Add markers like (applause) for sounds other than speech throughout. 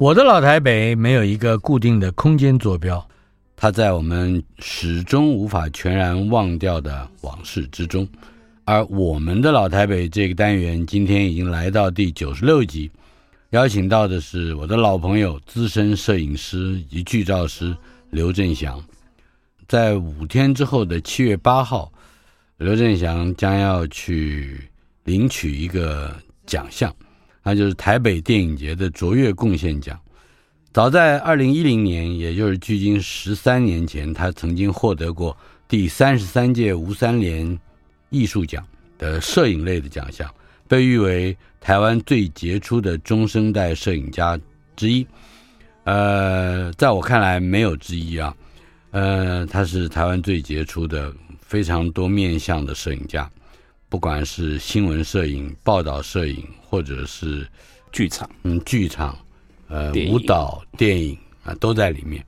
我的老台北没有一个固定的空间坐标，它在我们始终无法全然忘掉的往事之中。而我们的老台北这个单元今天已经来到第九十六集，邀请到的是我的老朋友、资深摄影师及剧照师刘振祥。在五天之后的七月八号，刘振祥将要去领取一个奖项。那就是台北电影节的卓越贡献奖。早在二零一零年，也就是距今十三年前，他曾经获得过第三十三届吴三连艺术奖的摄影类的奖项，被誉为台湾最杰出的中生代摄影家之一。呃，在我看来没有之一啊。呃，他是台湾最杰出的非常多面向的摄影家。不管是新闻摄影、报道摄影，或者是剧场，嗯，剧场，呃，舞蹈、电影啊，都在里面。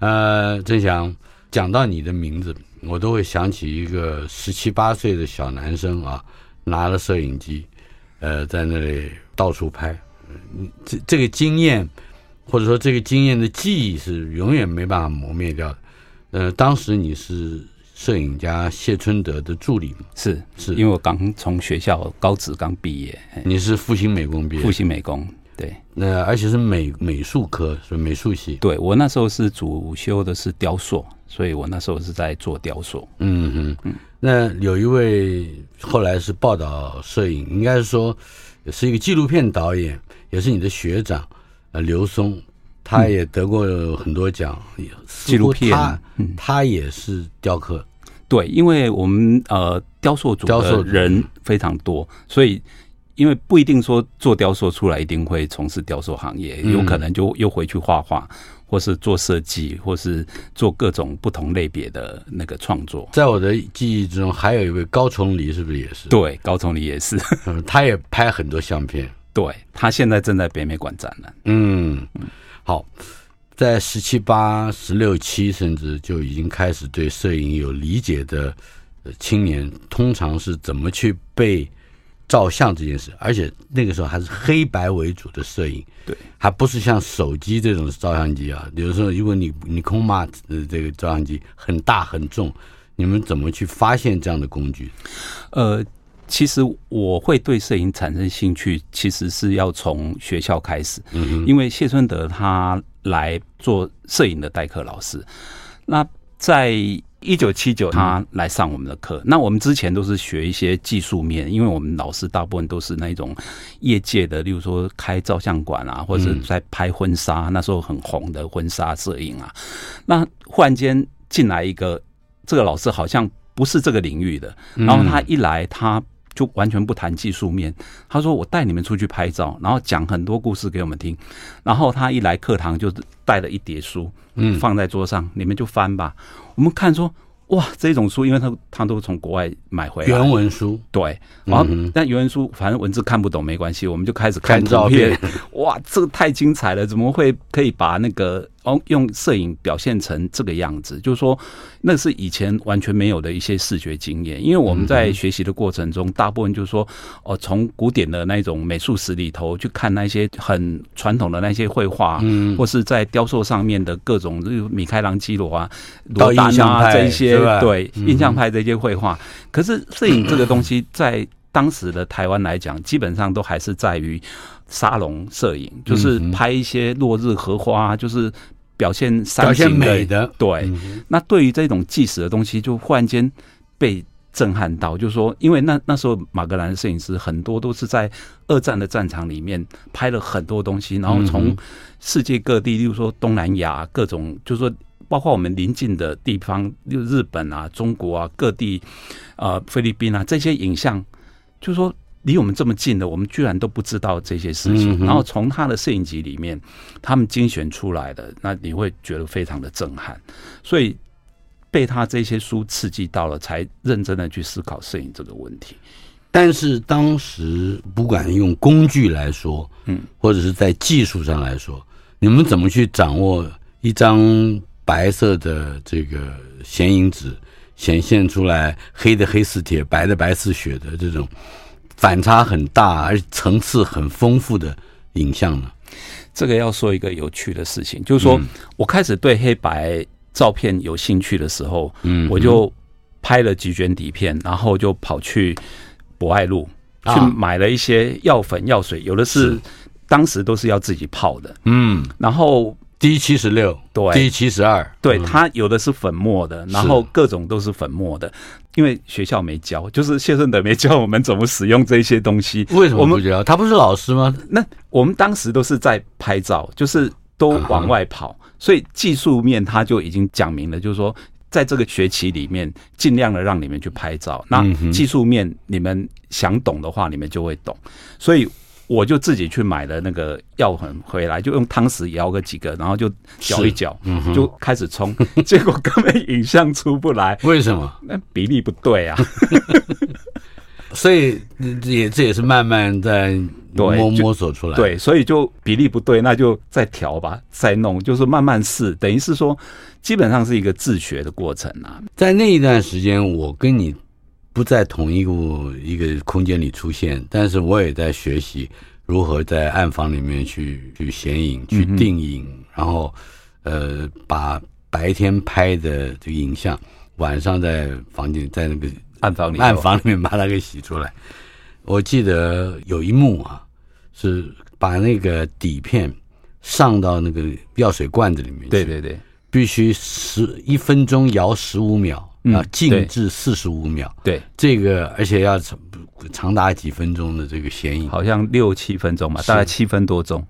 呃，真祥讲到你的名字，我都会想起一个十七八岁的小男生啊，拿了摄影机，呃，在那里到处拍。嗯，这这个经验，或者说这个经验的记忆，是永远没办法磨灭掉的。呃，当时你是。摄影家谢春德的助理是是，因为我刚从学校高职刚毕业，你是复兴美工毕业，复兴美工对，那而且是美美术科，是美术系。对，我那时候是主修的是雕塑，所以我那时候是在做雕塑。嗯嗯嗯。那有一位后来是报道摄影，应该是说也是一个纪录片导演，也是你的学长，呃，刘松。他也得过很多奖，纪录片，他他也是雕刻，对，因为我们呃雕塑组的人非常多，所以因为不一定说做雕塑出来一定会从事雕塑行业，有可能就又回去画画，或是做设计，或是做各种不同类别的那个创作。在我的记忆之中，还有一位高崇礼，是不是也是？对，高崇礼也是，(laughs) 他也拍很多相片，对，他现在正在北美馆展览。嗯。好，在十七八、十六七，甚至就已经开始对摄影有理解的青年，通常是怎么去背照相这件事？而且那个时候还是黑白为主的摄影，对，还不是像手机这种照相机啊。比如说，如果你你空马的这个照相机很大很重，你们怎么去发现这样的工具？呃。其实我会对摄影产生兴趣，其实是要从学校开始，嗯因为谢春德他来做摄影的代课老师。那在一九七九，他来上我们的课。那我们之前都是学一些技术面，因为我们老师大部分都是那种业界的，例如说开照相馆啊，或者在拍婚纱，那时候很红的婚纱摄影啊。那忽然间进来一个这个老师，好像不是这个领域的，然后他一来他。就完全不谈技术面，他说我带你们出去拍照，然后讲很多故事给我们听，然后他一来课堂就带了一叠书，嗯，放在桌上，你们就翻吧。我们看说。哇，这种书，因为他他都从国外买回来原文书，对，然后、嗯、但原文书反正文字看不懂没关系，我们就开始看照片。哇，这个太精彩了，怎么会可以把那个哦用摄影表现成这个样子？就是说，那是以前完全没有的一些视觉经验。因为我们在学习的过程中，大部分就是说哦，从古典的那种美术史里头去看那些很传统的那些绘画，嗯，或是在雕塑上面的各种，就米开朗基罗啊、罗丹啊这一些。对，印象派这些绘画，可是摄影这个东西在当时的台湾来讲，基本上都还是在于沙龙摄影，就是拍一些落日荷花，就是表现山景美的。对，那对于这种纪实的东西，就忽然间被震撼到，就是说，因为那那时候马格兰的摄影师很多都是在二战的战场里面拍了很多东西，然后从世界各地，例如说东南亚各种，就是说包括我们邻近的地方，例如日本啊、中国啊各地，呃，菲律宾啊这些影像，就是说离我们这么近的，我们居然都不知道这些事情。然后从他的摄影集里面，他们精选出来的，那你会觉得非常的震撼，所以。被他这些书刺激到了，才认真的去思考摄影这个问题。但是当时不管用工具来说，嗯，或者是在技术上来说，你们怎么去掌握一张白色的这个显影纸，显现出来黑的黑似铁，白的白似雪的这种反差很大而层次很丰富的影像呢？这个要说一个有趣的事情，就是说我开始对黑白。照片有兴趣的时候，嗯，我就拍了几卷底片，然后就跑去博爱路去买了一些药粉、药水，有的是。当时都是要自己泡的，嗯，然后 D 七十六，对，D 七十二，对，它有的是粉末的，然后各种都是粉末的，因为学校没教，就是谢顺德没教我们怎么使用这些东西。为什么不教？他不是老师吗？那我们当时都是在拍照，就是都往外跑。所以技术面他就已经讲明了，就是说，在这个学期里面，尽量的让你们去拍照。那技术面你们想懂的话，你们就会懂。所以我就自己去买了那个药粉回来，就用汤匙舀个几个，然后就搅一搅，就开始冲。(laughs) 结果根本影像出不来，为什么？那比例不对啊。(laughs) 所以也这也是慢慢在摸摸索出来，对，所以就比例不对，那就再调吧，再弄，就是慢慢试，等于是说，基本上是一个自学的过程啊。在那一段时间，我跟你不在同一个一个空间里出现，但是我也在学习如何在暗房里面去去显影、去定影，嗯、然后呃，把白天拍的这个影像，晚上在房间在那个。暗房里，暗房里面把它给洗出来。我记得有一幕啊，是把那个底片上到那个药水罐子里面去。对对对，必须十一分钟摇十五秒啊，静置四十五秒。对，这个而且要长长达几分钟的这个显影，好像六七分钟吧，大概七分多钟。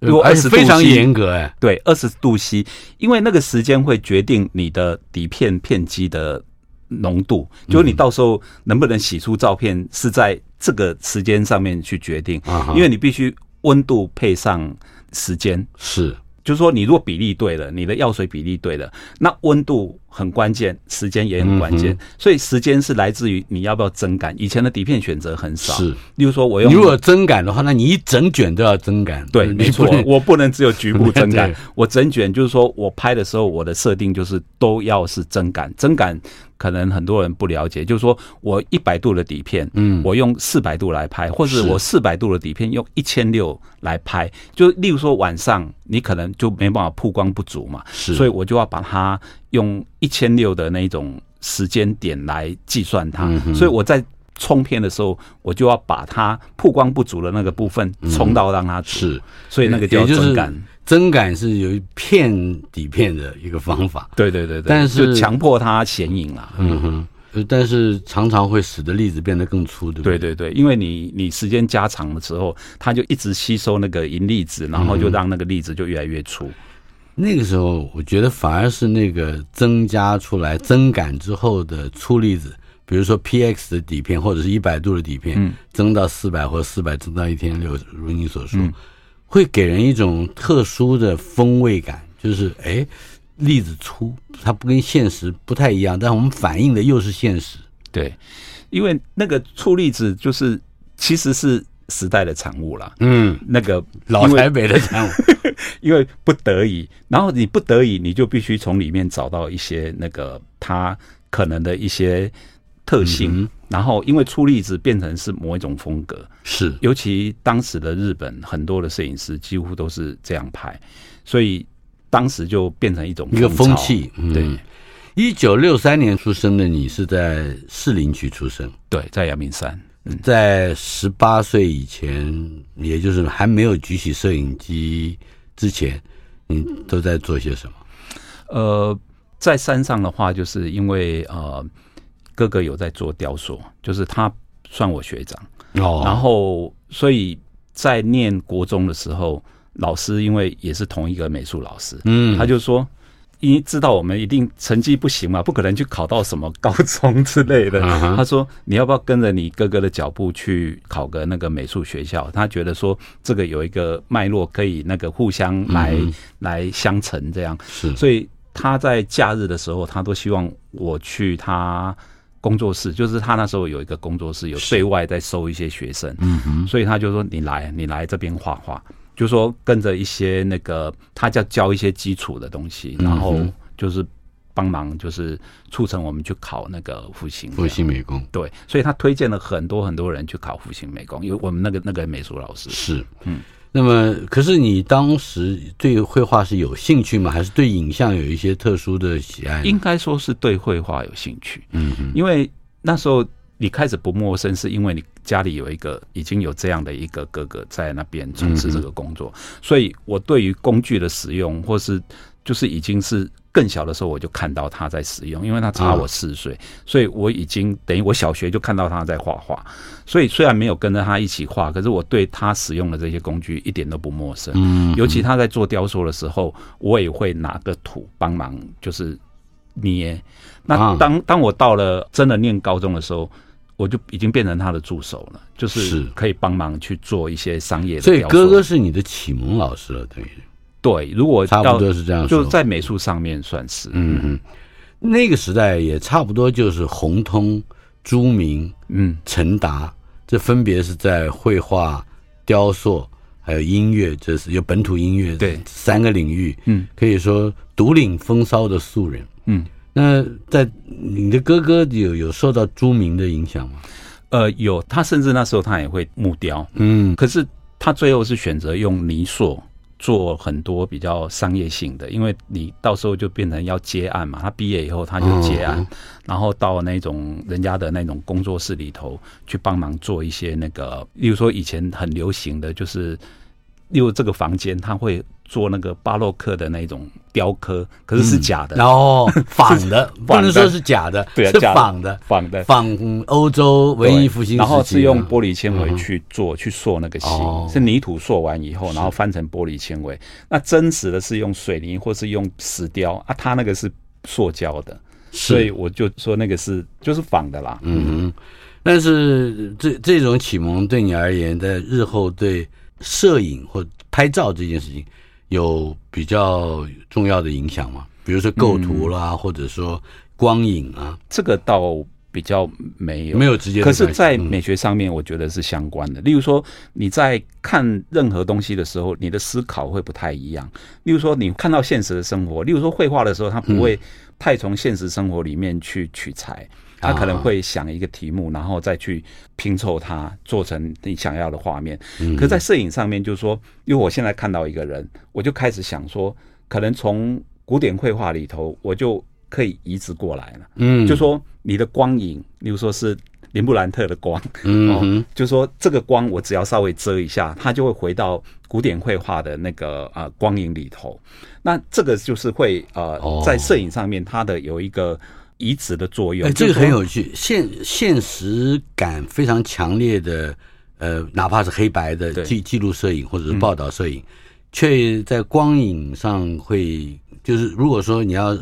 而且非常严格哎，对，二十度 C，因为那个时间会决定你的底片片基的。浓度，就是你到时候能不能洗出照片，是在这个时间上面去决定，因为你必须温度配上时间，是，就是说你如果比例对了，你的药水比例对了，那温度。很关键，时间也很关键，嗯、所以时间是来自于你要不要增感。以前的底片选择很少，是，例如说我用，如果增感的话，那你一整卷都要增感。对，没错，我不能只有局部 (laughs) 增感，我整卷就是说我拍的时候，我的设定就是都要是增感。增感可能很多人不了解，就是说我一百度的底片，嗯，我用四百度来拍，或者我四百度的底片用一千六来拍，就例如说晚上你可能就没办法曝光不足嘛，是，所以我就要把它。用一千六的那种时间点来计算它，所以我在冲片的时候，我就要把它曝光不足的那个部分冲到让它是，所以那个叫增感。增感是有一片底片的一个方法，对对对对，但是强迫它显影啊，嗯哼，但是常常会使得粒子变得更粗，对不对？对对对，因为你你时间加长的时候，它就一直吸收那个银粒子，然后就让那个粒子就越来越粗。那个时候，我觉得反而是那个增加出来增感之后的粗粒子，比如说 PX 的底片或者是一百度的底片，增到四百或四百增到一千六，如你所说，会给人一种特殊的风味感，就是哎，粒子粗，它不跟现实不太一样，但我们反映的又是现实。对，因为那个粗粒子就是其实是。时代的产物啦，嗯，那个老台北的产物，(laughs) 因为不得已，然后你不得已，你就必须从里面找到一些那个它可能的一些特性，嗯、然后因为出例子变成是某一种风格，是，尤其当时的日本很多的摄影师几乎都是这样拍，所以当时就变成一种一个风气。嗯、对，一九六三年出生的你是在士林区出生，对，在阳明山。在十八岁以前，也就是还没有举起摄影机之前，你都在做些什么？呃，在山上的话，就是因为呃，哥哥有在做雕塑，就是他算我学长哦，然后所以在念国中的时候，老师因为也是同一个美术老师，嗯，他就说。因为知道我们一定成绩不行嘛，不可能去考到什么高中之类的。他说：“你要不要跟着你哥哥的脚步去考个那个美术学校？”他觉得说这个有一个脉络可以那个互相来来相成这样。是，所以他在假日的时候，他都希望我去他工作室，就是他那时候有一个工作室，有对外在收一些学生。嗯哼，所以他就说：“你来，你来这边画画。”就说跟着一些那个，他叫教一些基础的东西，然后就是帮忙，就是促成我们去考那个复兴复兴美工。对，所以他推荐了很多很多人去考复兴美工，因为我们那个那个美术老师是嗯。那么，可是你当时对绘画是有兴趣吗？还是对影像有一些特殊的喜爱？应该说是对绘画有兴趣。嗯嗯，因为那时候。你开始不陌生，是因为你家里有一个已经有这样的一个哥哥在那边从事这个工作，所以我对于工具的使用，或是就是已经是更小的时候，我就看到他在使用，因为他差我四岁，所以我已经等于我小学就看到他在画画，所以虽然没有跟着他一起画，可是我对他使用的这些工具一点都不陌生。嗯，尤其他在做雕塑的时候，我也会拿个土帮忙，就是捏。那当当我到了真的念高中的时候。我就已经变成他的助手了，就是可以帮忙去做一些商业的。所以哥哥是你的启蒙老师了，等于对。如果差不多是这样说，就在美术上面算是。嗯嗯，那个时代也差不多就是洪通、朱明、嗯、陈达，这分别是在绘画、雕塑还有音乐，这是有本土音乐对三个领域。嗯，可以说独领风骚的素人。嗯。那在你的哥哥有有受到朱明的影响吗？呃，有，他甚至那时候他也会木雕，嗯，可是他最后是选择用泥塑做很多比较商业性的，因为你到时候就变成要接案嘛。他毕业以后他就接案，嗯、然后到那种人家的那种工作室里头去帮忙做一些那个，例如说以前很流行的就是。例如这个房间，他会做那个巴洛克的那种雕刻，可是是假的，然后 (laughs) 仿的，不能说是假的，对，是仿的，仿的，仿欧洲文艺复兴，然后是用玻璃纤维去做，去塑那个形，是泥土塑完以后，然后翻成玻璃纤维。那真实的是用水泥或是用石雕啊，它那个是塑胶的，所以我就说那个是就是仿的啦。嗯，但是这这种启蒙对你而言，在日后对。摄影或拍照这件事情有比较重要的影响吗？比如说构图啦，嗯、或者说光影啊，这个倒比较没有，没有直接。可是，在美学上面，我觉得是相关的。嗯、例如说，你在看任何东西的时候，你的思考会不太一样。例如说，你看到现实的生活，例如说绘画的时候，它不会太从现实生活里面去取材。他可能会想一个题目，然后再去拼凑它，做成你想要的画面。可是在摄影上面，就是说，因为我现在看到一个人，我就开始想说，可能从古典绘画里头，我就可以移植过来了。嗯，就说你的光影，例如说是林布兰特的光，嗯，就说这个光，我只要稍微遮一下，它就会回到古典绘画的那个呃光影里头。那这个就是会呃，在摄影上面，它的有一个。移植的作用，哎，这个很有趣，现现实感非常强烈的，呃，哪怕是黑白的记记录摄影或者是报道摄影，却在光影上会，就是如果说你要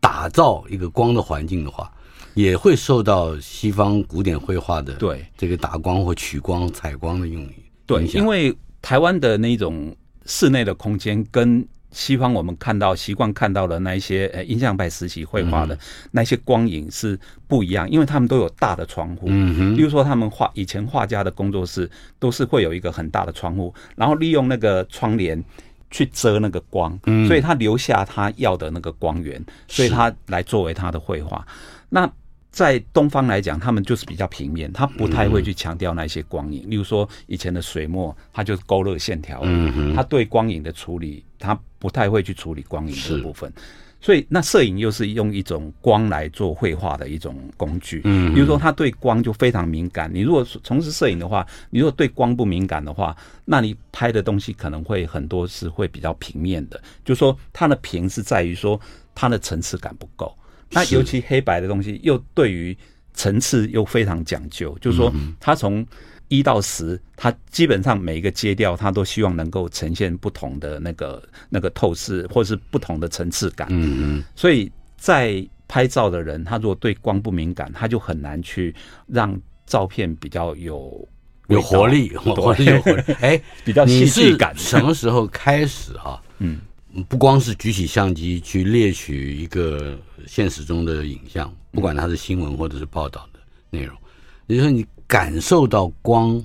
打造一个光的环境的话，也会受到西方古典绘画的对这个打光或取光、采光的用语。对，因为台湾的那种室内的空间跟。西方我们看到习惯看到的那一些呃印象派时期绘画的那些光影是不一样，因为他们都有大的窗户。比如说他们画以前画家的工作室都是会有一个很大的窗户，然后利用那个窗帘去遮那个光，所以他留下他要的那个光源，所以他来作为他的绘画。那在东方来讲，他们就是比较平面，他不太会去强调那些光影。例如说以前的水墨，它就是勾勒线条，嗯，他对光影的处理，它不太会去处理光影的部分。所以那摄影又是用一种光来做绘画的一种工具。嗯，比如说他对光就非常敏感。你如果从事摄影的话，你如果对光不敏感的话，那你拍的东西可能会很多是会比较平面的。就是说它的平是在于说它的层次感不够。那尤其黑白的东西，又对于层次又非常讲究，就是说它从一到十，它基本上每一个阶调，它都希望能够呈现不同的那个那个透视，或是不同的层次感。嗯嗯，所以在拍照的人，他如果对光不敏感，他就很难去让照片比较有有活力，活力有活力。(laughs) 哎，比较戏剧感。什么时候开始啊？嗯，不光是举起相机去猎取一个现实中的影像，不管它是新闻或者是报道的内容，也就是说，你感受到光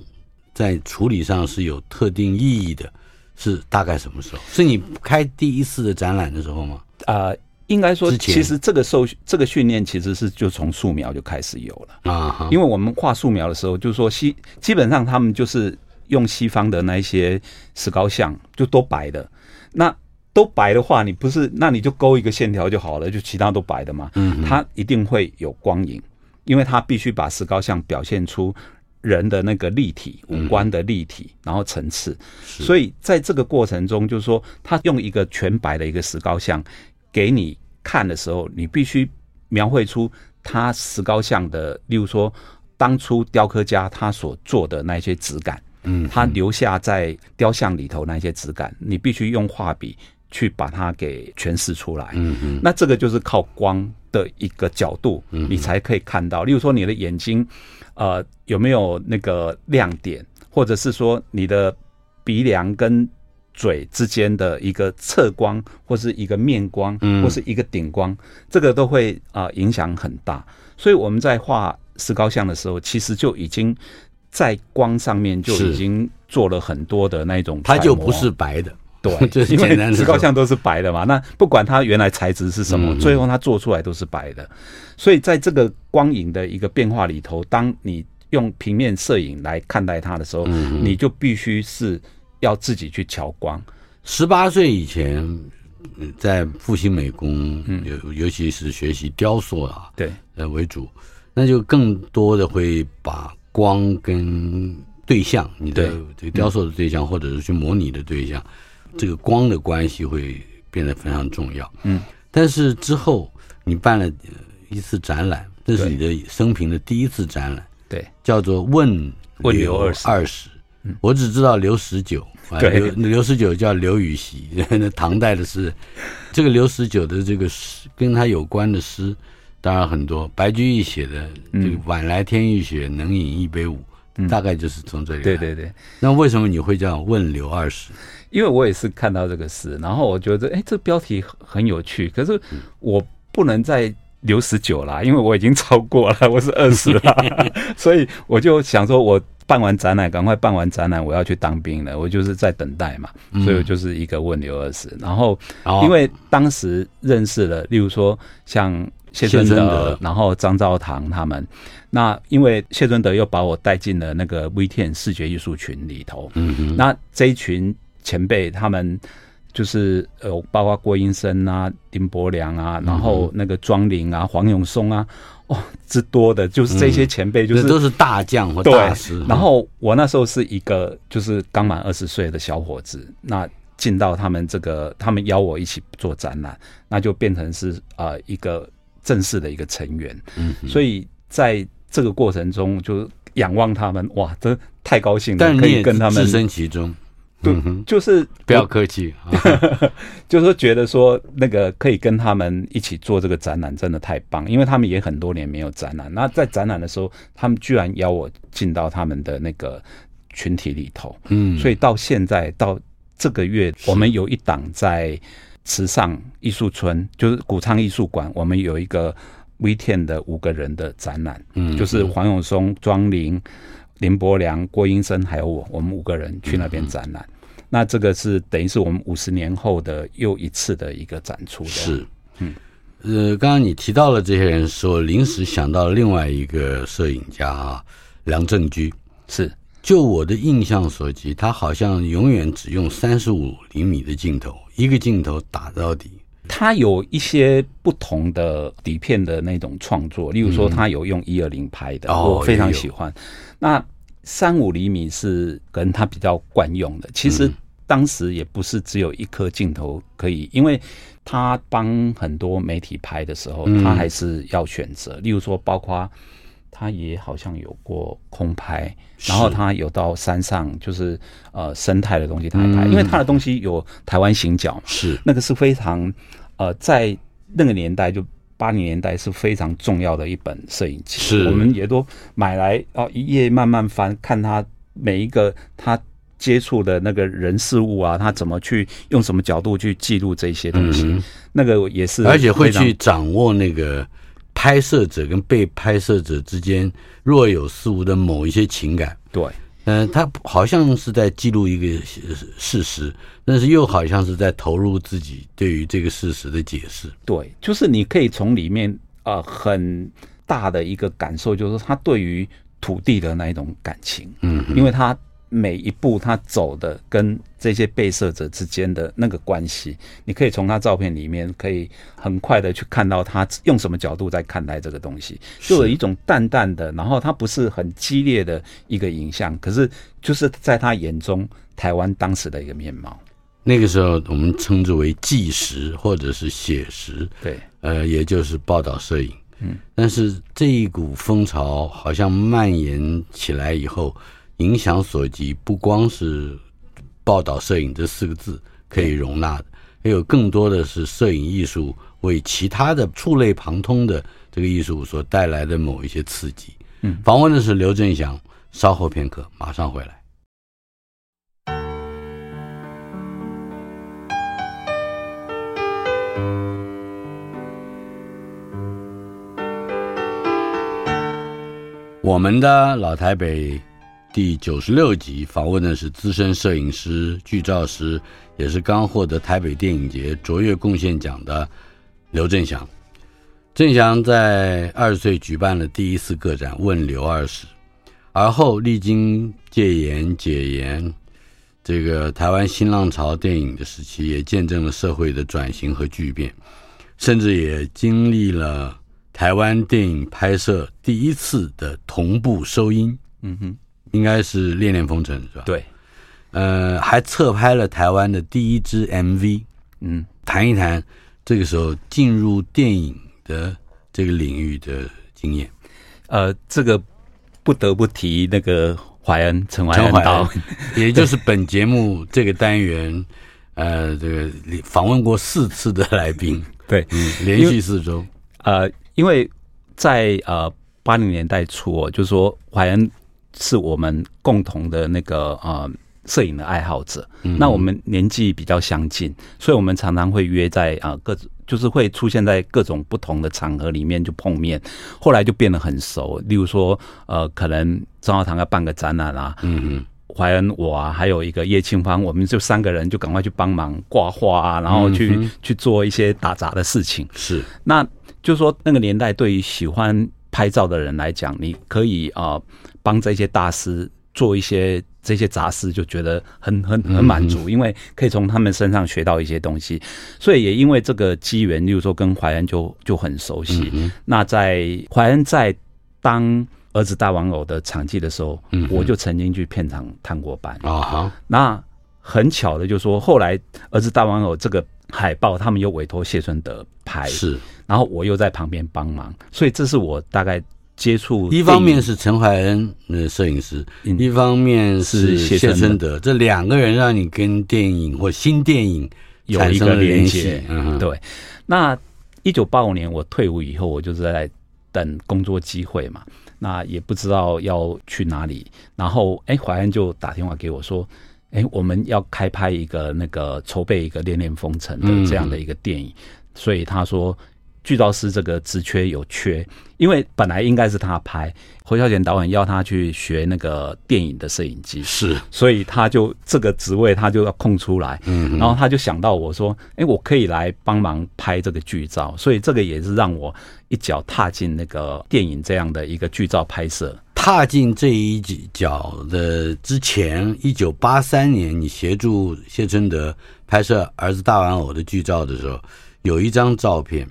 在处理上是有特定意义的，是大概什么时候？是你开第一次的展览的时候吗？啊、呃。应该说，其实这个受这个训练其实是就从素描就开始有了啊。因为我们画素描的时候，就是说西基本上他们就是用西方的那一些石膏像，就都白的。那都白的话，你不是那你就勾一个线条就好了，就其他都白的嘛。嗯，它一定会有光影，因为它必须把石膏像表现出人的那个立体五官的立体，然后层次。所以在这个过程中，就是说他用一个全白的一个石膏像。给你看的时候，你必须描绘出他石膏像的，例如说当初雕刻家他所做的那些质感，嗯，他留下在雕像里头那些质感，你必须用画笔去把它给诠释出来，嗯嗯，那这个就是靠光的一个角度，你才可以看到。例如说你的眼睛，呃，有没有那个亮点，或者是说你的鼻梁跟嘴之间的一个侧光，或是一个面光，或是一个顶光，嗯、这个都会啊、呃、影响很大。所以我们在画石膏像的时候，其实就已经在光上面就已经做了很多的那种。它就不是白的，对，(laughs) 因为石膏像都是白的嘛。那不管它原来材质是什么，最后它做出来都是白的。所以在这个光影的一个变化里头，当你用平面摄影来看待它的时候，你就必须是。要自己去调光。十八岁以前，在复兴美工，尤尤其是学习雕塑啊，对，呃为主，那就更多的会把光跟对象，你的这个雕塑的对象，或者是去模拟的对象，这个光的关系会变得非常重要。嗯，但是之后你办了一次展览，这是你的生平的第一次展览，对，叫做问问刘二十。我只知道刘十九，刘刘十九叫刘禹锡，(laughs) 那唐代的诗。这个刘十九的这个诗，跟他有关的诗当然很多。白居易写的这个“晚来天欲雪，能饮一杯无”，大概就是从这里来。对对对。那为什么你会这样问刘二十？因为我也是看到这个事，然后我觉得，哎，这个标题很有趣。可是我不能再留十九了，因为我已经超过了，我是二十了，(laughs) 所以我就想说，我。办完展览，赶快办完展览，我要去当兵了。我就是在等待嘛，所以我就是一个问刘二十。然后，因为当时认识了，例如说像谢尊德，然后张兆堂他们。那因为谢尊德又把我带进了那个 V Ten 视觉艺术群里头。嗯嗯。那这一群前辈，他们就是呃，包括郭英生啊、林伯良啊，然后那个庄林啊、黄永松啊。哦，之多的就是这些前辈，就是、嗯、都是大将或大师。然后我那时候是一个就是刚满二十岁的小伙子，那进到他们这个，他们邀我一起做展览，那就变成是呃一个正式的一个成员。嗯，所以在这个过程中，就仰望他们，哇，真太高兴了，但可以跟他们置身其中。对，就是不要客气，(laughs) 就是说觉得说那个可以跟他们一起做这个展览，真的太棒，因为他们也很多年没有展览。那在展览的时候，他们居然邀我进到他们的那个群体里头，嗯，所以到现在到这个月，我们有一档在池上艺术村，就是古仓艺术馆，我们有一个 V10 的五个人的展览，嗯，就是黄永松、庄林、林伯良、郭英生还有我，我们五个人去那边展览。那这个是等于是我们五十年后的又一次的一个展出的。是，嗯，呃，刚刚你提到了这些人，说临时想到另外一个摄影家啊，梁正居。是，就我的印象所及，他好像永远只用三十五厘米的镜头，一个镜头打到底。他有一些不同的底片的那种创作，例如说他有用一二零拍的，我非常喜欢。那三五厘米是可能他比较惯用的，其实。当时也不是只有一颗镜头可以，因为他帮很多媒体拍的时候，他还是要选择。例如说，包括他也好像有过空拍，然后他有到山上，就是呃生态的东西他还拍，因为他的东西有台湾行脚，是。那个是非常呃在那个年代就八零年代是非常重要的一本摄影集，是。我们也都买来哦一页慢慢翻，看他每一个他接触的那个人事物啊，他怎么去用什么角度去记录这些东西，那个也是，而且会去掌握那个。拍摄者跟被拍摄者之间若有似无的某一些情感，对，嗯，他好像是在记录一个事实，但是又好像是在投入自己对于这个事实的解释。对，就是你可以从里面啊、呃、很大的一个感受，就是他对于土地的那一种感情，嗯，因为他。每一步他走的跟这些被摄者之间的那个关系，你可以从他照片里面可以很快的去看到他用什么角度在看待这个东西，就有一种淡淡的，然后他不是很激烈的一个影像，可是就是在他眼中台湾当时的一个面貌。那个时候我们称之为纪实或者是写实，对，呃，也就是报道摄影。嗯，但是这一股风潮好像蔓延起来以后。影响所及，不光是报道摄影这四个字可以容纳的，还有更多的是摄影艺术为其他的触类旁通的这个艺术所带来的某一些刺激。嗯，访问的是刘振祥，稍后片刻马上回来。我们的老台北。第九十六集访问的是资深摄影师、剧照师，也是刚获得台北电影节卓越贡献奖的刘振祥。振祥在二十岁举办了第一次个展《问刘二十》，而后历经戒严、解严，这个台湾新浪潮电影的时期，也见证了社会的转型和巨变，甚至也经历了台湾电影拍摄第一次的同步收音。嗯哼。应该是《恋恋风尘》是吧？对，呃，还侧拍了台湾的第一支 MV。嗯，谈一谈这个时候进入电影的这个领域的经验。呃，这个不得不提那个怀恩陈怀恩导，(laughs) 也就是本节目这个单元，呃，这个访问过四次的来宾。对，嗯，连续四周。呃，因为在呃八零年代初，哦，就是说怀恩。是我们共同的那个呃摄影的爱好者，嗯、那我们年纪比较相近，所以我们常常会约在啊、呃、各就是会出现在各种不同的场合里面就碰面，后来就变得很熟。例如说呃，可能张耀堂要办个展览啊，嗯嗯，怀恩我啊，还有一个叶清芳，我们就三个人就赶快去帮忙挂画啊，然后去、嗯、去做一些打杂的事情。是，那就是说那个年代对于喜欢拍照的人来讲，你可以啊。呃帮这些大师做一些这些杂事，就觉得很很很满足，因为可以从他们身上学到一些东西。所以也因为这个机缘，例如说跟怀恩就就很熟悉。那在怀恩在当儿子大玩偶的场记的时候，我就曾经去片场探过班啊。那很巧的，就是说后来儿子大玩偶这个海报，他们又委托谢春德拍，是，然后我又在旁边帮忙，所以这是我大概。接触一方面是陈怀恩的摄影师，一方面是谢春德，这两个人让你跟电影或新电影有一个联系。嗯，对。那一九八五年我退伍以后，我就是在等工作机会嘛，那也不知道要去哪里。然后，哎，怀恩就打电话给我说，哎，我们要开拍一个那个筹备一个《恋恋风尘》的这样的一个电影，所以他说。剧照师这个职缺有缺，因为本来应该是他拍，侯孝贤导演要他去学那个电影的摄影机，是，所以他就这个职位他就要空出来，嗯，然后他就想到我说，哎，我可以来帮忙拍这个剧照，所以这个也是让我一脚踏进那个电影这样的一个剧照拍摄。踏进这一脚的之前，一九八三年，你协助谢春德拍摄《儿子大玩偶》的剧照的时候，有一张照片。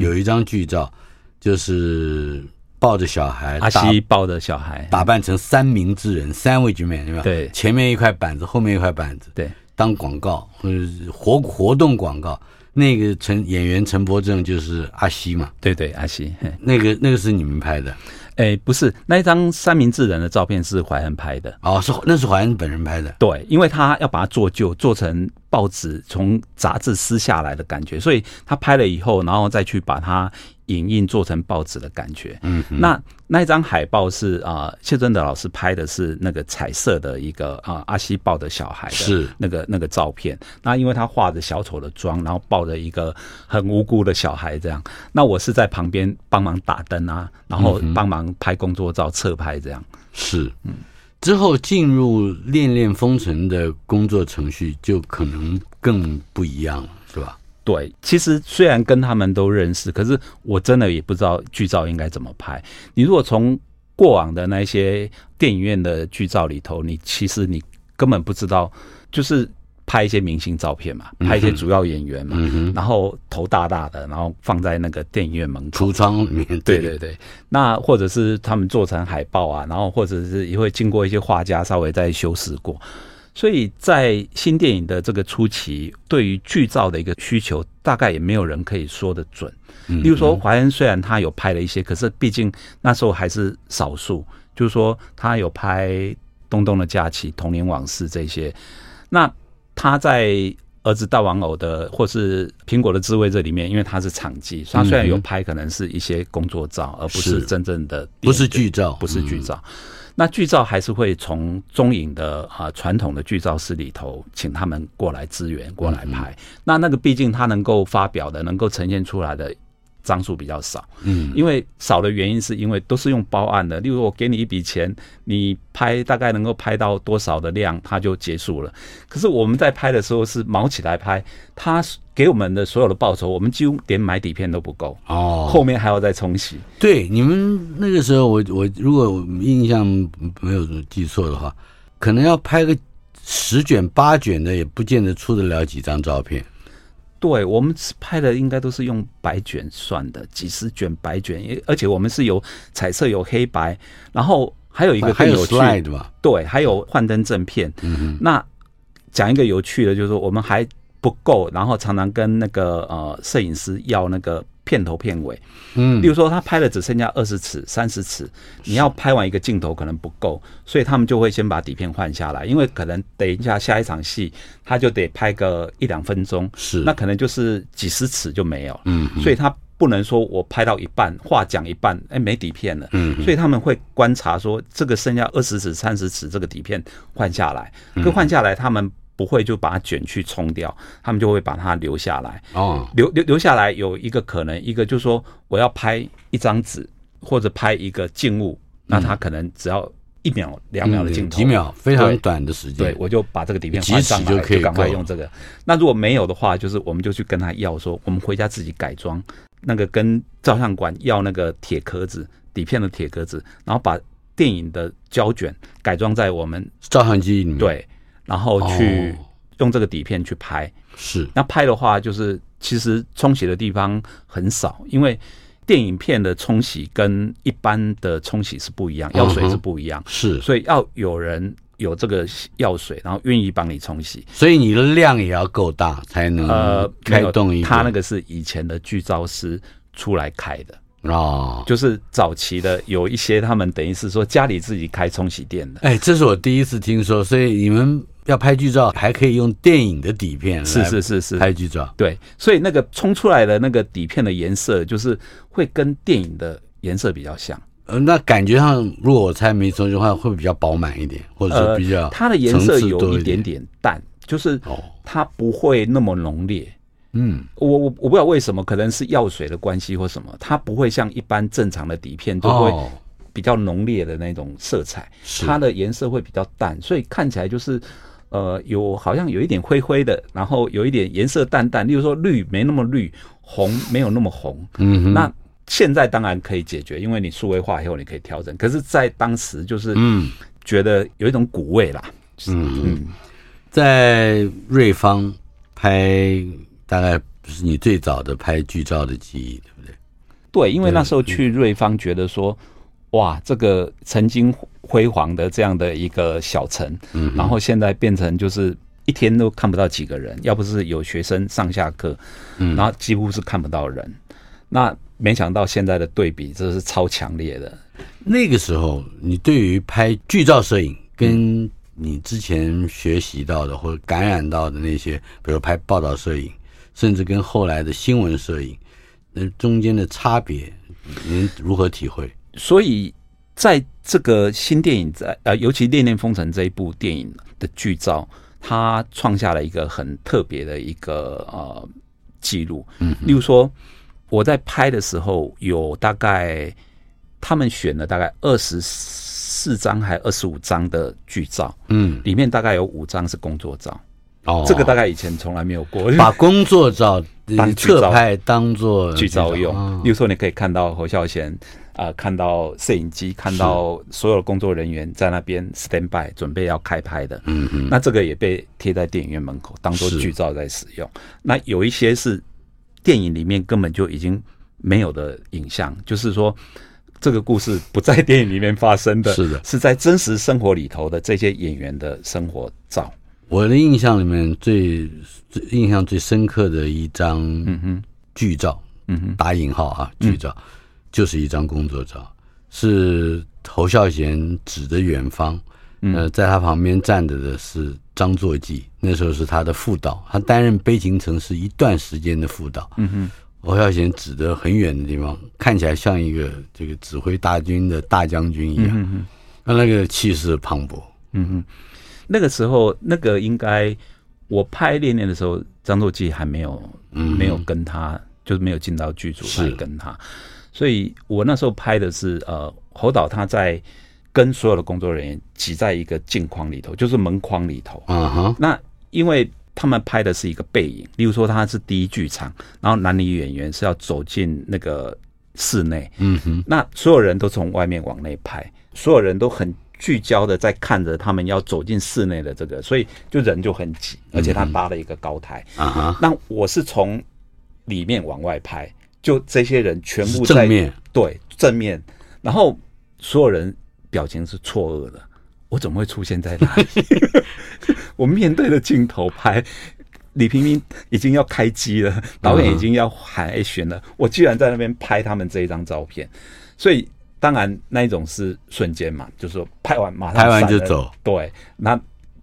有一张剧照，就是抱着小孩，阿西抱着小孩，打扮成三明治人 （sandwich man） 对吧？对，前面一块板子，后面一块板子，对，当广告，活活动广告。那个陈演员陈柏正就是阿西嘛？对对，阿西，那个那个是你们拍的。哎，不是，那一张三明治人的照片是怀恩拍的。哦，是那是怀恩本人拍的。对，因为他要把它做旧，做成报纸从杂志撕下来的感觉，所以他拍了以后，然后再去把它。影印做成报纸的感觉，嗯，那那一张海报是啊、呃，谢尊德老师拍的是那个彩色的一个啊、呃、阿西抱的小孩的，是那个那个照片。那因为他画着小丑的妆，然后抱着一个很无辜的小孩这样。那我是在旁边帮忙打灯啊，然后帮忙拍工作照、侧拍这样。是，嗯，之后进入恋恋风尘的工作程序就可能更不一样了，是吧？对，其实虽然跟他们都认识，可是我真的也不知道剧照应该怎么拍。你如果从过往的那些电影院的剧照里头，你其实你根本不知道，就是拍一些明星照片嘛，拍一些主要演员嘛，嗯、然后头大大的，然后放在那个电影院门口橱窗里面。对对对，那或者是他们做成海报啊，然后或者是也会经过一些画家稍微再修饰过。所以在新电影的这个初期，对于剧照的一个需求，大概也没有人可以说得准。例如说，怀恩虽然他有拍了一些，可是毕竟那时候还是少数。就是说，他有拍《东东的假期》《童年往事》这些。那他在《儿子大玩偶》的或是《苹果的滋味》这里面，因为他是场记，他虽然有拍，可能是一些工作照，而不是真正的，不是剧照，不是剧照。那剧照还是会从中影的啊传统的剧照室里头请他们过来支援过来拍。那那个毕竟他能够发表的、能够呈现出来的张数比较少。嗯，因为少的原因是因为都是用包案的。例如我给你一笔钱，你拍大概能够拍到多少的量，它就结束了。可是我们在拍的时候是毛起来拍，他给我们的所有的报酬，我们几乎连买底片都不够哦，后面还要再冲洗。对，你们那个时候我，我我如果印象没有记错的话，可能要拍个十卷八卷的，也不见得出得了几张照片。对，我们拍的应该都是用白卷算的，几十卷白卷，而且我们是有彩色、有黑白，然后还有一个更有趣，还有 slide 吧？对，还有幻灯正片。嗯哼，那讲一个有趣的，就是说我们还。不够，然后常常跟那个呃摄影师要那个片头片尾，嗯，例如说他拍了只剩下二十尺、三十尺，你要拍完一个镜头可能不够，所以他们就会先把底片换下来，因为可能等一下下一场戏他就得拍个一两分钟，是，那可能就是几十尺就没有，嗯，所以他不能说我拍到一半话讲一半，哎，没底片了，嗯，所以他们会观察说这个剩下二十尺、三十尺这个底片换下来，可换下来他们。不会就把它卷去冲掉，他们就会把它留下来。哦，留留留下来有一个可能，一个就是说我要拍一张纸或者拍一个静物，那他可能只要一秒两秒的镜头，几秒非常短的时间，对，我就把这个底片换上来，就可以赶快用这个。那如果没有的话，就是我们就去跟他要说，我们回家自己改装，那个跟照相馆要那个铁壳子底片的铁壳子，然后把电影的胶卷改装在我们照相机里面，对。然后去用这个底片去拍，是。那拍的话，就是其实冲洗的地方很少，因为电影片的冲洗跟一般的冲洗是不一样，药水是不一样，是，所以要有人有这个药水，然后愿意帮你冲洗，所以你的量也要够大才能呃开动一个。他那个是以前的剧照师出来开的。哦，就是早期的有一些，他们等于是说家里自己开冲洗店的。哎，这是我第一次听说，所以你们要拍剧照还可以用电影的底片，是是是是。拍剧照。对，所以那个冲出来的那个底片的颜色，就是会跟电影的颜色比较像。呃，那感觉上，如果我猜没错的话，会比较饱满一点，或者说比较、呃、它的颜色有一点。点淡，就是它不会那么浓烈。嗯，我我我不知道为什么，可能是药水的关系或什么，它不会像一般正常的底片都会比较浓烈的那种色彩，它的颜色会比较淡，所以看起来就是呃有好像有一点灰灰的，然后有一点颜色淡淡，例如说绿没那么绿，红没有那么红。嗯，那现在当然可以解决，因为你数位化以后你可以调整，可是，在当时就是嗯觉得有一种古味啦。嗯嗯，在瑞芳拍。大概是你最早的拍剧照的记忆，对不对？对，因为那时候去瑞芳，觉得说，哇，这个曾经辉煌的这样的一个小城，嗯，然后现在变成就是一天都看不到几个人，要不是有学生上下课，嗯，然后几乎是看不到人。那没想到现在的对比，这是超强烈的。那个时候，你对于拍剧照摄影，跟你之前学习到的或者感染到的那些，比如拍报道摄影，甚至跟后来的新闻摄影，那中间的差别，您如何体会？所以，在这个新电影在呃，尤其《恋恋风尘》这一部电影的剧照，它创下了一个很特别的一个呃记录。嗯，例如说我在拍的时候，有大概他们选了大概二十四张还二十五张的剧照，嗯，里面大概有五张是工作照。哦，这个大概以前从来没有过，把工作照当侧拍当做剧照用。例如说，你可以看到侯孝贤啊、呃，看到摄影机，看到所有的工作人员在那边 stand by 准备要开拍的。嗯嗯，那这个也被贴在电影院门口当做剧照在使用。那有一些是电影里面根本就已经没有的影像，就是说这个故事不在电影里面发生的，是的，是在真实生活里头的这些演员的生活照。我的印象里面最最印象最深刻的一张嗯哼。剧照，嗯哼，打引号啊，剧照，就是一张工作照，是侯孝贤指着远方，呃，在他旁边站着的是张作骥，那时候是他的副导，他担任《悲情城市》一段时间的副导，嗯哼，侯孝贤指着很远的地方，看起来像一个这个指挥大军的大将军一样，嗯他那个气势磅礴，嗯哼。那个时候，那个应该我拍《恋恋》的时候，张作骥还没有，嗯，没有跟他，就是没有进到剧组来跟他，所以我那时候拍的是呃，侯导他在跟所有的工作人员挤在一个镜框里头，就是门框里头。嗯哼。那因为他们拍的是一个背影，例如说他是第一剧场，然后男女演员是要走进那个室内。嗯哼。那所有人都从外面往内拍，所有人都很。聚焦的在看着他们要走进室内的这个，所以就人就很挤，而且他搭了一个高台。啊哈，那我是从里面往外拍，就这些人全部在正面，对正面，然后所有人表情是错愕的，我怎么会出现在那里？(laughs) 我面对着镜头拍，李平平已经要开机了，导演已经要喊 action 了，我居然在那边拍他们这一张照片，所以。当然，那一种是瞬间嘛，就是说拍完马上拍完就走。对，那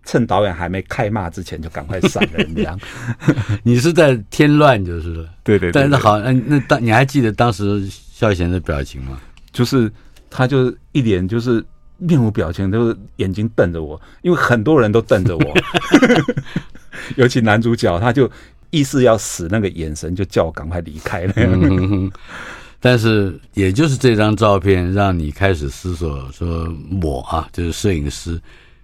趁导演还没开骂之前，就赶快闪人这样。(laughs) 你是在添乱就是了。对对，对，但是好，嗯，那当你还记得当时孝贤的表情吗？就是他就是一脸就是面无表情，就是眼睛瞪着我，因为很多人都瞪着我，(laughs) 尤其男主角，他就意思要死，那个眼神就叫我赶快离开了。嗯但是，也就是这张照片让你开始思索，说我啊，就是摄影师，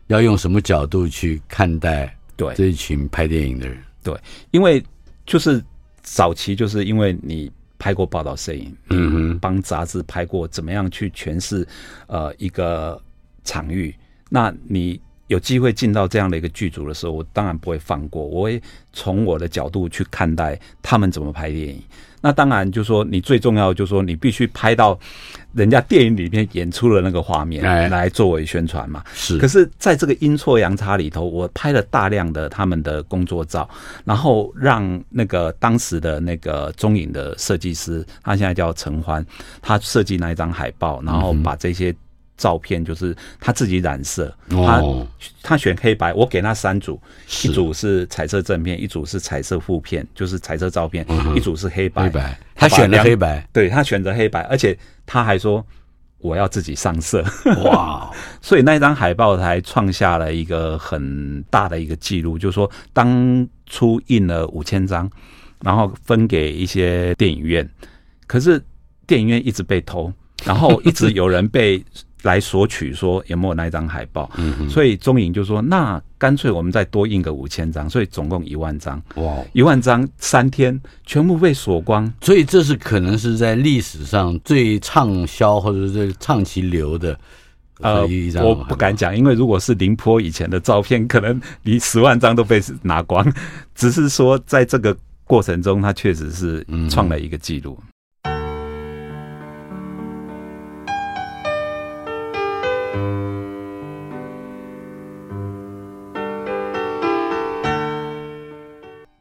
要用什么角度去看待对这一群拍电影的人？对，因为就是早期，就是因为你拍过报道摄影，嗯哼，帮杂志拍过怎么样去诠释呃一个场域，那你有机会进到这样的一个剧组的时候，我当然不会放过，我会从我的角度去看待他们怎么拍电影。那当然，就是说你最重要的就是说你必须拍到人家电影里面演出的那个画面，来作为宣传嘛。是。可是，在这个阴错阳差里头，我拍了大量的他们的工作照，然后让那个当时的那个中影的设计师，他现在叫陈欢，他设计那一张海报，然后把这些。照片就是他自己染色，他他选黑白，我给他三组，一组是彩色正片，一组是彩色负片，就是彩色照片，一组是黑白。黑白，他选了黑白，对，他选择黑白，而且他还说我要自己上色，哇！(laughs) 所以那张海报才创下了一个很大的一个记录，就是说当初印了五千张，然后分给一些电影院，可是电影院一直被偷，然后一直有人被。来索取说有没有那一张海报，嗯，所以中影就说那干脆我们再多印个五千张，所以总共一万张，哇，一万张三天全部被锁光，所以这是可能是在历史上最畅销或者是最长期留的呃一张，我不敢讲，因为如果是宁波以前的照片，可能你 (laughs) 十万张都被拿光，只是说在这个过程中，他确实是创了一个记录。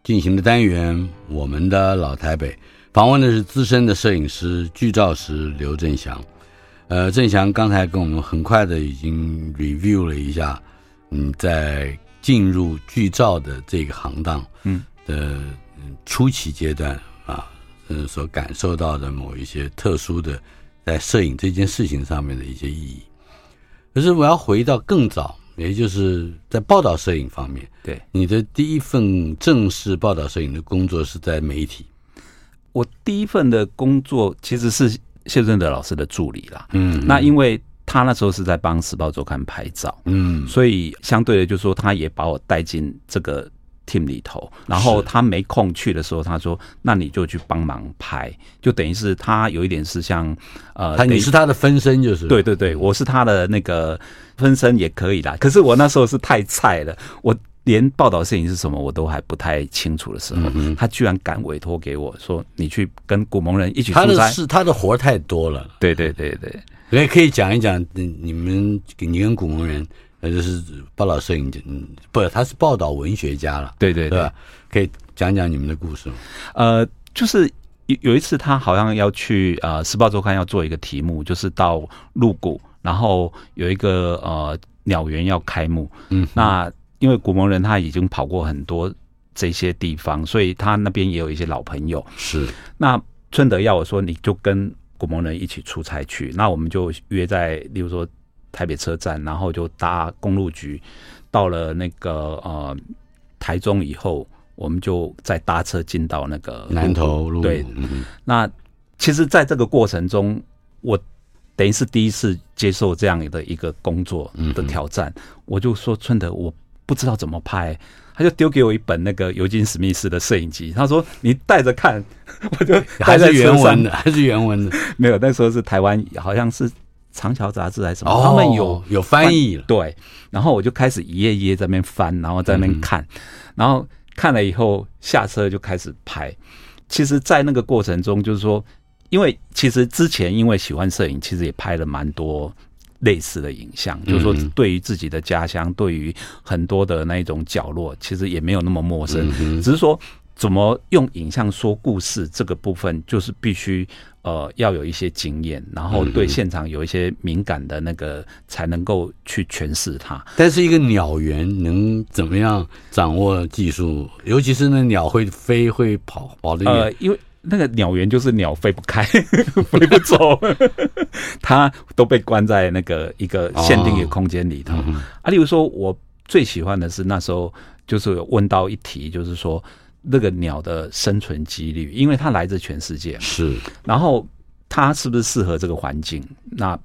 进行的单元，我们的老台北访问的是资深的摄影师、剧照师刘振祥。呃，正祥刚才跟我们很快的已经 review 了一下，嗯，在进入剧照的这个行当，嗯的初期阶段啊，嗯，所感受到的某一些特殊的在摄影这件事情上面的一些意义。可是我要回到更早，也就是在报道摄影方面，对，你的第一份正式报道摄影的工作是在媒体。我第一份的工作其实是谢振德老师的助理啦，嗯，那因为他那时候是在帮《时报周刊》拍照，嗯，所以相对的，就是说他也把我带进这个 team 里头，然后他没空去的时候，他说：“那你就去帮忙拍。”就等于是他有一点是像呃，他你是他的分身，就是对对对，我是他的那个分身也可以啦。可是我那时候是太菜了，我。连报道摄影是什么我都还不太清楚的时候，嗯、他居然敢委托给我说：“你去跟古蒙人一起出差。”他的是他的活太多了。对对对对，所以可以讲一讲，你们你跟古蒙人，呃，就是报道摄影，嗯，不，他是报道文学家了。对对对，对？可以讲讲你们的故事吗？呃，就是有有一次他好像要去呃《时报周刊》要做一个题目，就是到鹿谷，然后有一个呃鸟园要开幕。嗯，那。因为古蒙人他已经跑过很多这些地方，所以他那边也有一些老朋友。是，那春德要我说，你就跟古蒙人一起出差去。那我们就约在，例如说台北车站，然后就搭公路局，到了那个呃台中以后，我们就再搭车进到那个南投路。对，嗯、那其实，在这个过程中，我等于是第一次接受这样的一个工作的挑战。嗯、我就说春德，我。不知道怎么拍，他就丢给我一本那个尤金史密斯的摄影集。他说：“你带着看。”我就还是原文的，还是原文的。(laughs) 没有，那时候是台湾，好像是《长桥》杂志还是什么，哦、他们有有翻译了。对，然后我就开始一页一页在那边翻，然后在那边看，嗯、然后看了以后下车就开始拍。其实，在那个过程中，就是说，因为其实之前因为喜欢摄影，其实也拍了蛮多。类似的影像，就是说，对于自己的家乡，对于很多的那一种角落，其实也没有那么陌生。只是说，怎么用影像说故事这个部分，就是必须呃要有一些经验，然后对现场有一些敏感的那个，才能够去诠释它。但是一个鸟园能怎么样掌握技术？尤其是那鸟会飞会跑跑得远，呃，因为。那个鸟园就是鸟飞不开，(laughs) 飞不走，(laughs) 它都被关在那个一个限定的空间里头。啊，例如说，我最喜欢的是那时候就是有问到一题，就是说那个鸟的生存几率，因为它来自全世界，是，然后它是不是适合这个环境？那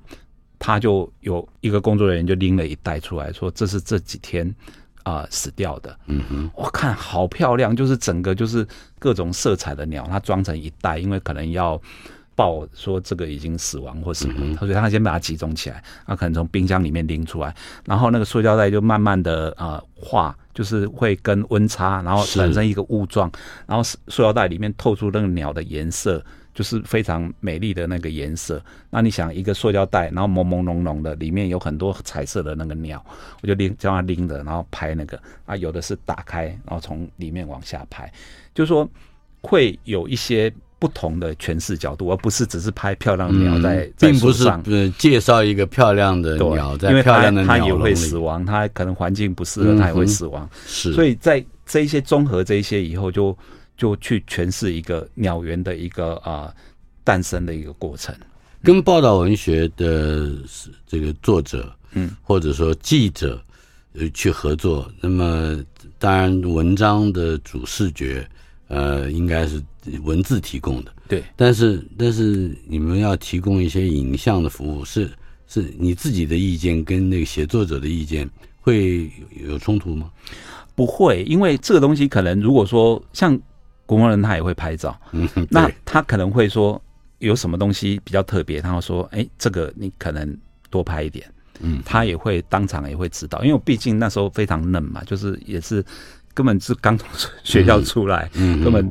他就有一个工作人员就拎了一袋出来说，这是这几天。啊、呃，死掉的，嗯哼，我看好漂亮，就是整个就是各种色彩的鸟，它装成一袋，因为可能要报说这个已经死亡或什么，嗯、哼所以他先把它集中起来，他可能从冰箱里面拎出来，然后那个塑胶袋就慢慢的呃化，就是会跟温差，然后产生一个雾状，然后塑胶袋里面透出那个鸟的颜色。就是非常美丽的那个颜色。那你想一个塑胶袋，然后朦朦胧胧的，里面有很多彩色的那个鸟，我就拎叫他拎着，然后拍那个啊，有的是打开，然后从里面往下拍，就是说会有一些不同的诠释角度，而不是只是拍漂亮的鸟在，在并不是介绍一个漂亮的鸟，在漂亮的鸟，它也会死亡，它可能环境不适合，它也会死亡。是，所以在这一些综合这一些以后就。就去诠释一个鸟园的一个啊诞生的一个过程，跟报道文学的这个作者，嗯，或者说记者，呃，去合作。那么，当然文章的主视觉，呃，应该是文字提供的，对。但是，但是你们要提供一些影像的服务，是是你自己的意见跟那个写作者的意见会有冲突吗？不会，因为这个东西可能如果说像。古蒙人他也会拍照，嗯，那他可能会说有什么东西比较特别，他会说，哎、欸，这个你可能多拍一点，嗯，他也会当场也会指导，因为我毕竟那时候非常嫩嘛，就是也是根本是刚从学校出来，嗯，根本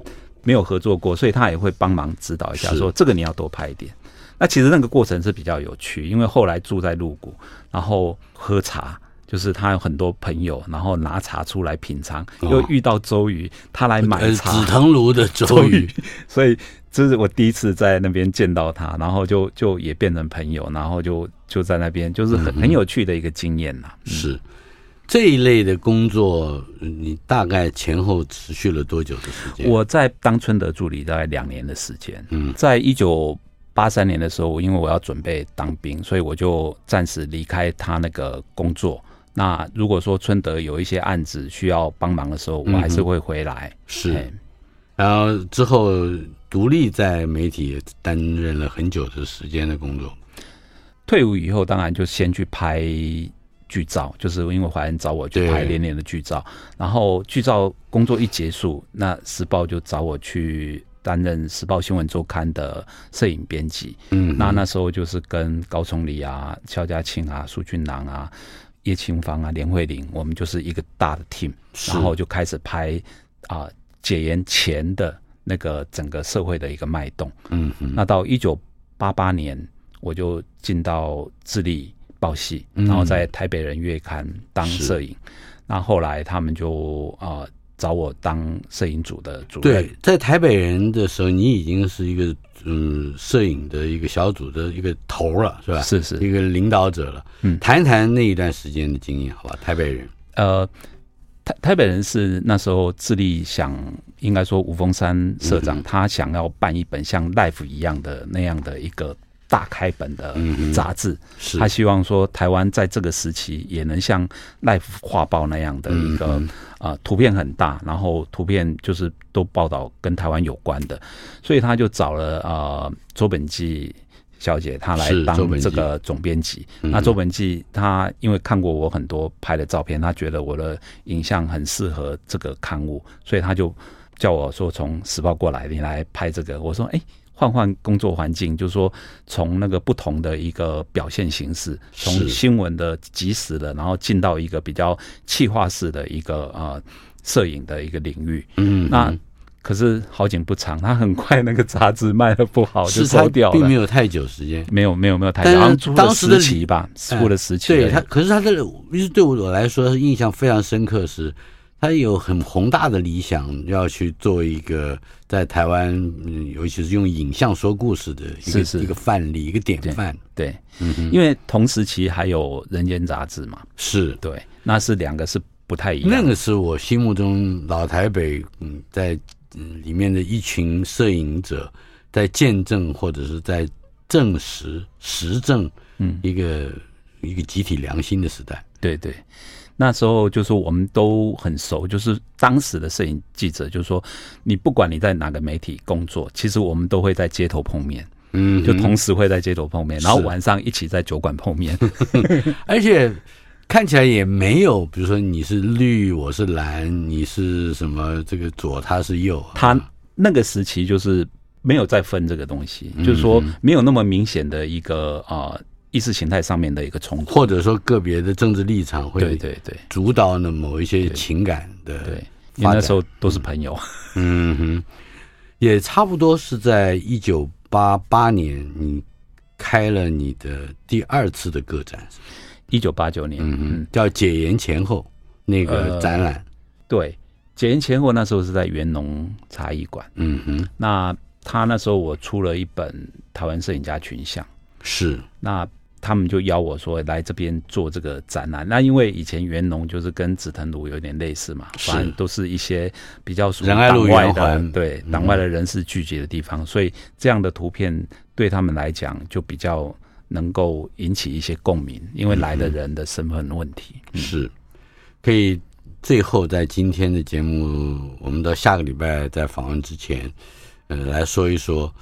没有合作过，所以他也会帮忙指导一下，说这个你要多拍一点。那其实那个过程是比较有趣，因为后来住在鹿谷，然后喝茶。就是他有很多朋友，然后拿茶出来品尝，又遇到周瑜，他来买茶，紫藤庐的周瑜，(laughs) 所以这是我第一次在那边见到他，然后就就也变成朋友，然后就就在那边，就是很很有趣的一个经验呐、嗯。是这一类的工作，你大概前后持续了多久的时间？我在当春德助理大概两年的时间。嗯，在一九八三年的时候，因为我要准备当兵，所以我就暂时离开他那个工作。那如果说春德有一些案子需要帮忙的时候，我还是会回来。嗯、是，然后之后独立在媒体担任了很久的时间的工作。退伍以后，当然就先去拍剧照，就是因为怀恩找我去拍连连的剧照。然后剧照工作一结束，那时报就找我去。担任《时报新闻周刊》的摄影编辑，嗯，那那时候就是跟高崇礼啊、肖家庆啊、苏俊郎啊、叶清芳啊、连慧玲，我们就是一个大的 team，然后就开始拍啊、呃、解严前的那个整个社会的一个脉动，嗯，那到一九八八年，我就进到自立报系，然后在台北人月刊当摄影，那后来他们就啊。呃找我当摄影组的主任。对，在台北人的时候，你已经是一个嗯摄影的一个小组的一个头了，是吧？是是，一个领导者了。嗯，谈一谈那一段时间的经验，好吧？台北人，呃，台台北人是那时候致力想，应该说吴峰山社长、嗯、他想要办一本像 Life 一样的那样的一个。大开本的杂志，他希望说台湾在这个时期也能像《Life》画报那样的一个啊、呃，图片很大，然后图片就是都报道跟台湾有关的，所以他就找了啊、呃、周本纪小姐，她来当这个总编辑。那周本纪她因为看过我很多拍的照片，她觉得我的影像很适合这个刊物，所以她就叫我说从时报过来，你来拍这个。我说哎。换换工作环境，就是说从那个不同的一个表现形式，从新闻的及时的，然后进到一个比较气化式的一个呃摄影的一个领域。嗯，那可是好景不长，他很快那个杂志卖的不好就收掉了，并没有太久时间，没有没有没有太久，当当时的期吧，出了十期。对他，可是他的，其实对我来说印象非常深刻是。他有很宏大的理想，要去做一个在台湾，嗯，尤其是用影像说故事的一个一个范例，一个典范。对，嗯，因为同时期还有《人间》杂志嘛，是对，那是两个是不太一样。那个是我心目中老台北，嗯，在嗯里面的一群摄影者，在见证或者是在证实实证，嗯，一个一个集体良心的时代。对对。那时候就是我们都很熟，就是当时的摄影记者，就是说你不管你在哪个媒体工作，其实我们都会在街头碰面，嗯，就同时会在街头碰面，然后晚上一起在酒馆碰面，(laughs) 而且看起来也没有，比如说你是绿，我是蓝，你是什么这个左，他是右，他那个时期就是没有再分这个东西，就是说没有那么明显的一个啊。呃意识形态上面的一个冲突，或者说个别的政治立场会对对对。主导的某一些情感的对，因为那时候都是朋友，嗯哼，也差不多是在一九八八年，你开了你的第二次的个展，一九八九年，嗯哼，叫解严前后那个展览，对，解严前后那时候是在元农茶艺馆，嗯哼，那他那时候我出了一本台湾摄影家群像，是。那。他们就邀我说来这边做这个展览。那因为以前元农就是跟紫藤庐有点类似嘛，反正都是一些比较属于党外的，对党外的人士聚集的地方，所以这样的图片对他们来讲就比较能够引起一些共鸣，因为来的人的身份问题。是，可以最后在今天的节目，我们到下个礼拜在访问之前，呃，来说一说。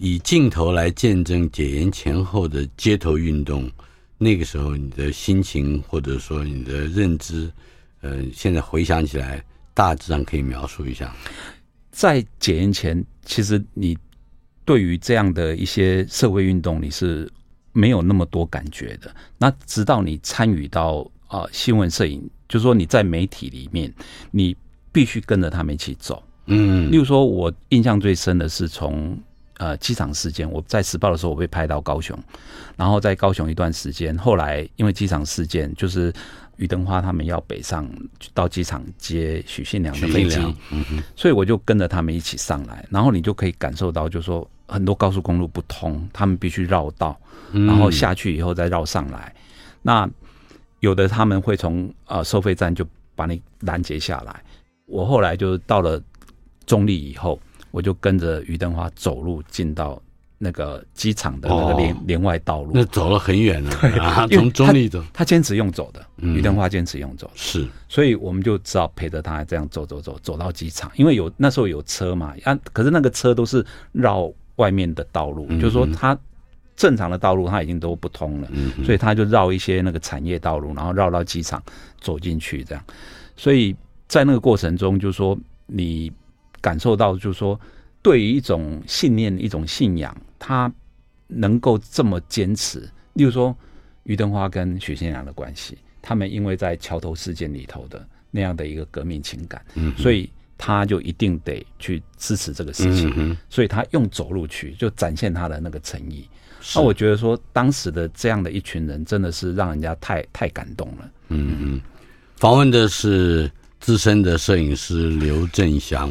以镜头来见证解严前后的街头运动，那个时候你的心情或者说你的认知，呃，现在回想起来，大致上可以描述一下。在解严前，其实你对于这样的一些社会运动，你是没有那么多感觉的。那直到你参与到啊、呃、新闻摄影，就是说你在媒体里面，你必须跟着他们一起走。嗯，例如说，我印象最深的是从。呃，机场事件，我在时报的时候，我被派到高雄，然后在高雄一段时间。后来因为机场事件，就是于登花他们要北上到机场接许信良的飞机，所以我就跟着他们一起上来，然后你就可以感受到，就是说很多高速公路不通，他们必须绕道，然后下去以后再绕上来。嗯、那有的他们会从呃收费站就把你拦截下来。我后来就到了中立以后，我就跟着于登花走路进到。那个机场的那个连、哦、连外道路，那走了很远了。对啊，从中立走，他坚持用走的，于登花坚持用走的，是，所以我们就只好陪着他这样走走走，走到机场。因为有那时候有车嘛，啊，可是那个车都是绕外面的道路，嗯、就是说他正常的道路他已经都不通了，嗯、所以他就绕一些那个产业道路，然后绕到机场走进去这样。所以在那个过程中，就是说你感受到，就是说。对于一种信念、一种信仰，他能够这么坚持。例如说，于登花跟许信良的关系，他们因为在桥头事件里头的那样的一个革命情感，嗯，所以他就一定得去支持这个事情，嗯，所以他用走路去，就展现他的那个诚意。那我觉得说，当时的这样的一群人，真的是让人家太太感动了。嗯嗯，访问的是资深的摄影师刘振翔。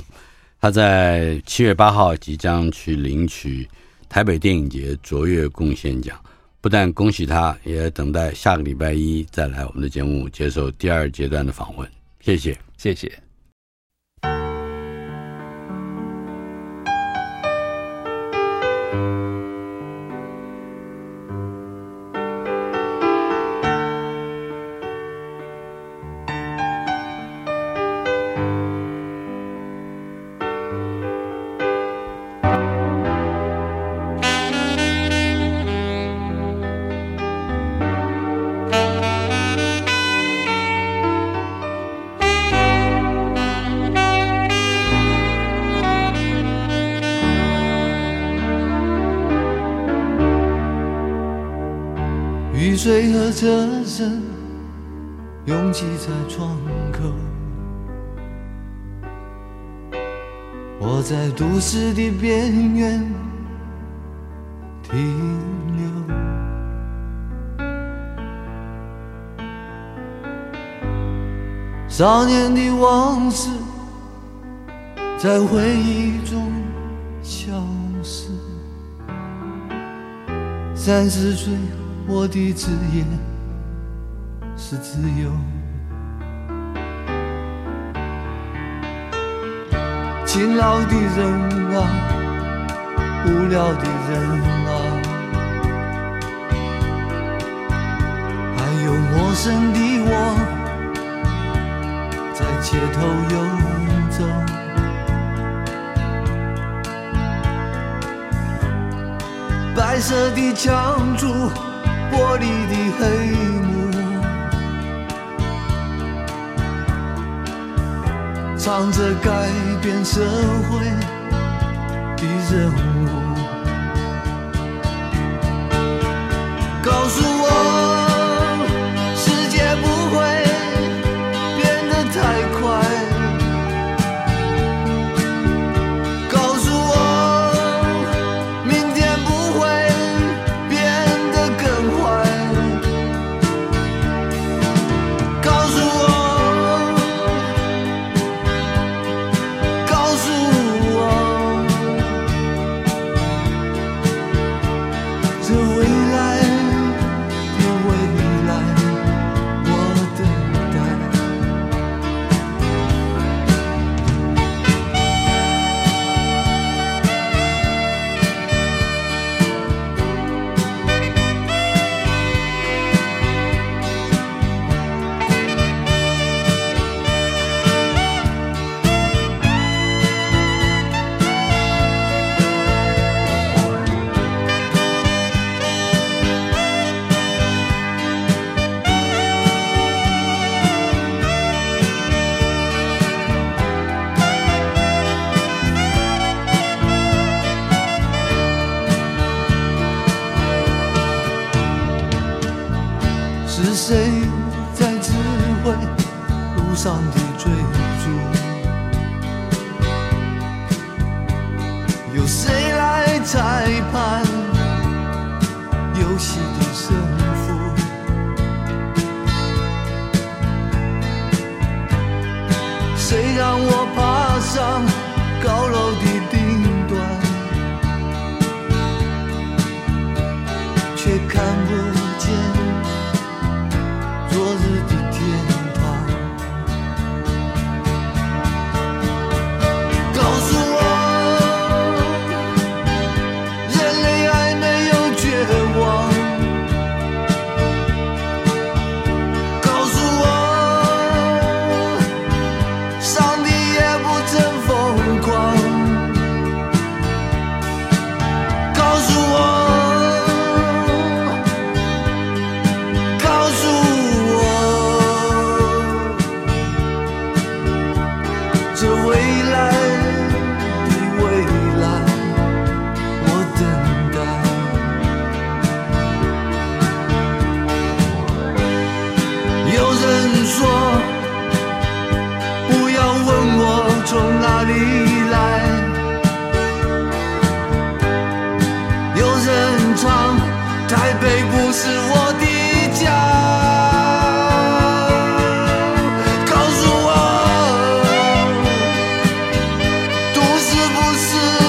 他在七月八号即将去领取台北电影节卓越贡献奖，不但恭喜他，也等待下个礼拜一再来我们的节目接受第二阶段的访问。谢谢，谢谢。少年的往事在回忆中消失，三十岁。我的职业是自由，勤劳的人啊，无聊的人啊，还有陌生的我，街头游走，白色的墙柱。玻璃的黑幕，唱着改变社会的任务，告诉我。是谁在指挥路上的追逐？有谁来裁判游戏的胜 você.